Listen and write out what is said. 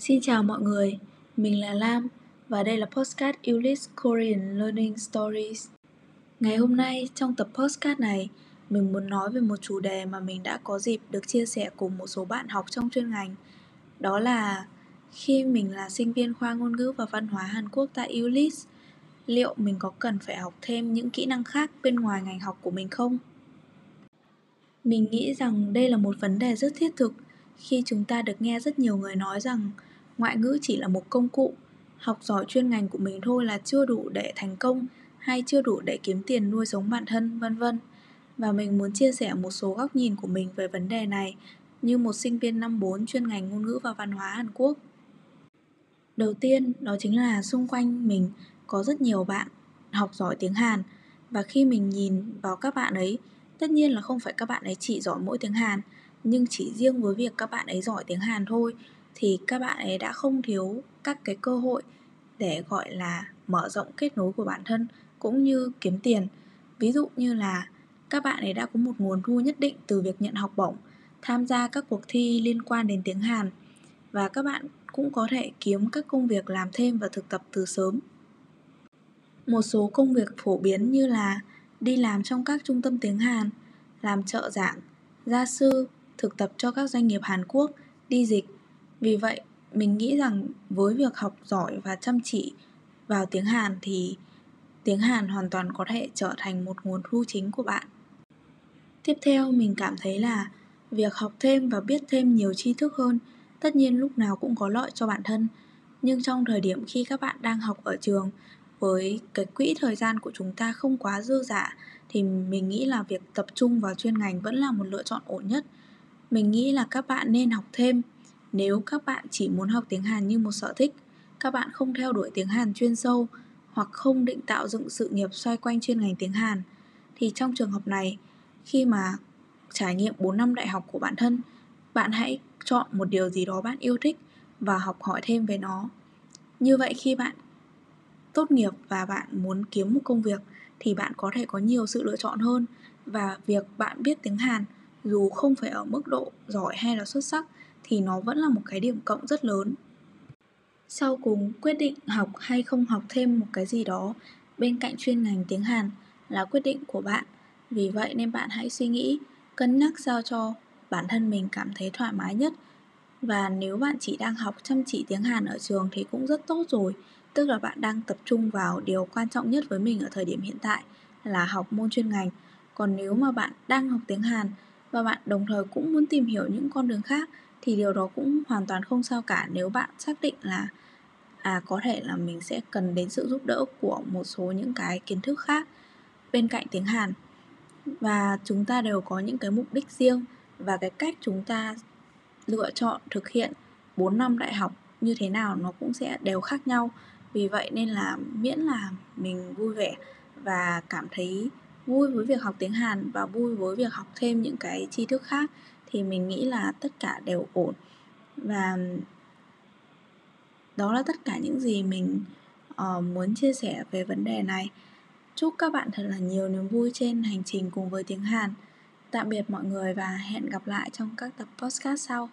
Xin chào mọi người, mình là Lam và đây là postcard English Korean Learning Stories. Ngày hôm nay trong tập postcard này, mình muốn nói về một chủ đề mà mình đã có dịp được chia sẻ cùng một số bạn học trong chuyên ngành. Đó là khi mình là sinh viên khoa ngôn ngữ và văn hóa Hàn Quốc tại ULIS, liệu mình có cần phải học thêm những kỹ năng khác bên ngoài ngành học của mình không? Mình nghĩ rằng đây là một vấn đề rất thiết thực khi chúng ta được nghe rất nhiều người nói rằng ngoại ngữ chỉ là một công cụ, học giỏi chuyên ngành của mình thôi là chưa đủ để thành công hay chưa đủ để kiếm tiền nuôi sống bản thân, vân vân. Và mình muốn chia sẻ một số góc nhìn của mình về vấn đề này như một sinh viên năm 4 chuyên ngành ngôn ngữ và văn hóa Hàn Quốc. Đầu tiên, đó chính là xung quanh mình có rất nhiều bạn học giỏi tiếng Hàn và khi mình nhìn vào các bạn ấy, tất nhiên là không phải các bạn ấy chỉ giỏi mỗi tiếng Hàn, nhưng chỉ riêng với việc các bạn ấy giỏi tiếng Hàn thôi thì các bạn ấy đã không thiếu các cái cơ hội để gọi là mở rộng kết nối của bản thân cũng như kiếm tiền. Ví dụ như là các bạn ấy đã có một nguồn thu nhất định từ việc nhận học bổng, tham gia các cuộc thi liên quan đến tiếng Hàn và các bạn cũng có thể kiếm các công việc làm thêm và thực tập từ sớm. Một số công việc phổ biến như là đi làm trong các trung tâm tiếng Hàn, làm trợ giảng, gia sư, thực tập cho các doanh nghiệp Hàn Quốc, đi dịch. Vì vậy, mình nghĩ rằng với việc học giỏi và chăm chỉ vào tiếng Hàn thì tiếng Hàn hoàn toàn có thể trở thành một nguồn thu chính của bạn. Tiếp theo, mình cảm thấy là việc học thêm và biết thêm nhiều tri thức hơn tất nhiên lúc nào cũng có lợi cho bản thân. Nhưng trong thời điểm khi các bạn đang học ở trường với cái quỹ thời gian của chúng ta không quá dư dả thì mình nghĩ là việc tập trung vào chuyên ngành vẫn là một lựa chọn ổn nhất. Mình nghĩ là các bạn nên học thêm nếu các bạn chỉ muốn học tiếng Hàn như một sở thích, các bạn không theo đuổi tiếng Hàn chuyên sâu hoặc không định tạo dựng sự nghiệp xoay quanh chuyên ngành tiếng Hàn thì trong trường hợp này, khi mà trải nghiệm 4 năm đại học của bản thân, bạn hãy chọn một điều gì đó bạn yêu thích và học hỏi thêm về nó. Như vậy khi bạn tốt nghiệp và bạn muốn kiếm một công việc thì bạn có thể có nhiều sự lựa chọn hơn và việc bạn biết tiếng Hàn dù không phải ở mức độ giỏi hay là xuất sắc thì nó vẫn là một cái điểm cộng rất lớn. Sau cùng, quyết định học hay không học thêm một cái gì đó bên cạnh chuyên ngành tiếng Hàn là quyết định của bạn. Vì vậy nên bạn hãy suy nghĩ, cân nhắc sao cho bản thân mình cảm thấy thoải mái nhất. Và nếu bạn chỉ đang học chăm chỉ tiếng Hàn ở trường thì cũng rất tốt rồi, tức là bạn đang tập trung vào điều quan trọng nhất với mình ở thời điểm hiện tại là học môn chuyên ngành. Còn nếu mà bạn đang học tiếng Hàn và bạn đồng thời cũng muốn tìm hiểu những con đường khác thì điều đó cũng hoàn toàn không sao cả. Nếu bạn xác định là à có thể là mình sẽ cần đến sự giúp đỡ của một số những cái kiến thức khác bên cạnh tiếng Hàn. Và chúng ta đều có những cái mục đích riêng và cái cách chúng ta lựa chọn thực hiện 4 năm đại học như thế nào nó cũng sẽ đều khác nhau. Vì vậy nên là miễn là mình vui vẻ và cảm thấy vui với việc học tiếng Hàn và vui với việc học thêm những cái tri thức khác thì mình nghĩ là tất cả đều ổn. Và đó là tất cả những gì mình uh, muốn chia sẻ về vấn đề này. Chúc các bạn thật là nhiều niềm vui trên hành trình cùng với tiếng hàn. Tạm biệt mọi người và hẹn gặp lại trong các tập podcast sau.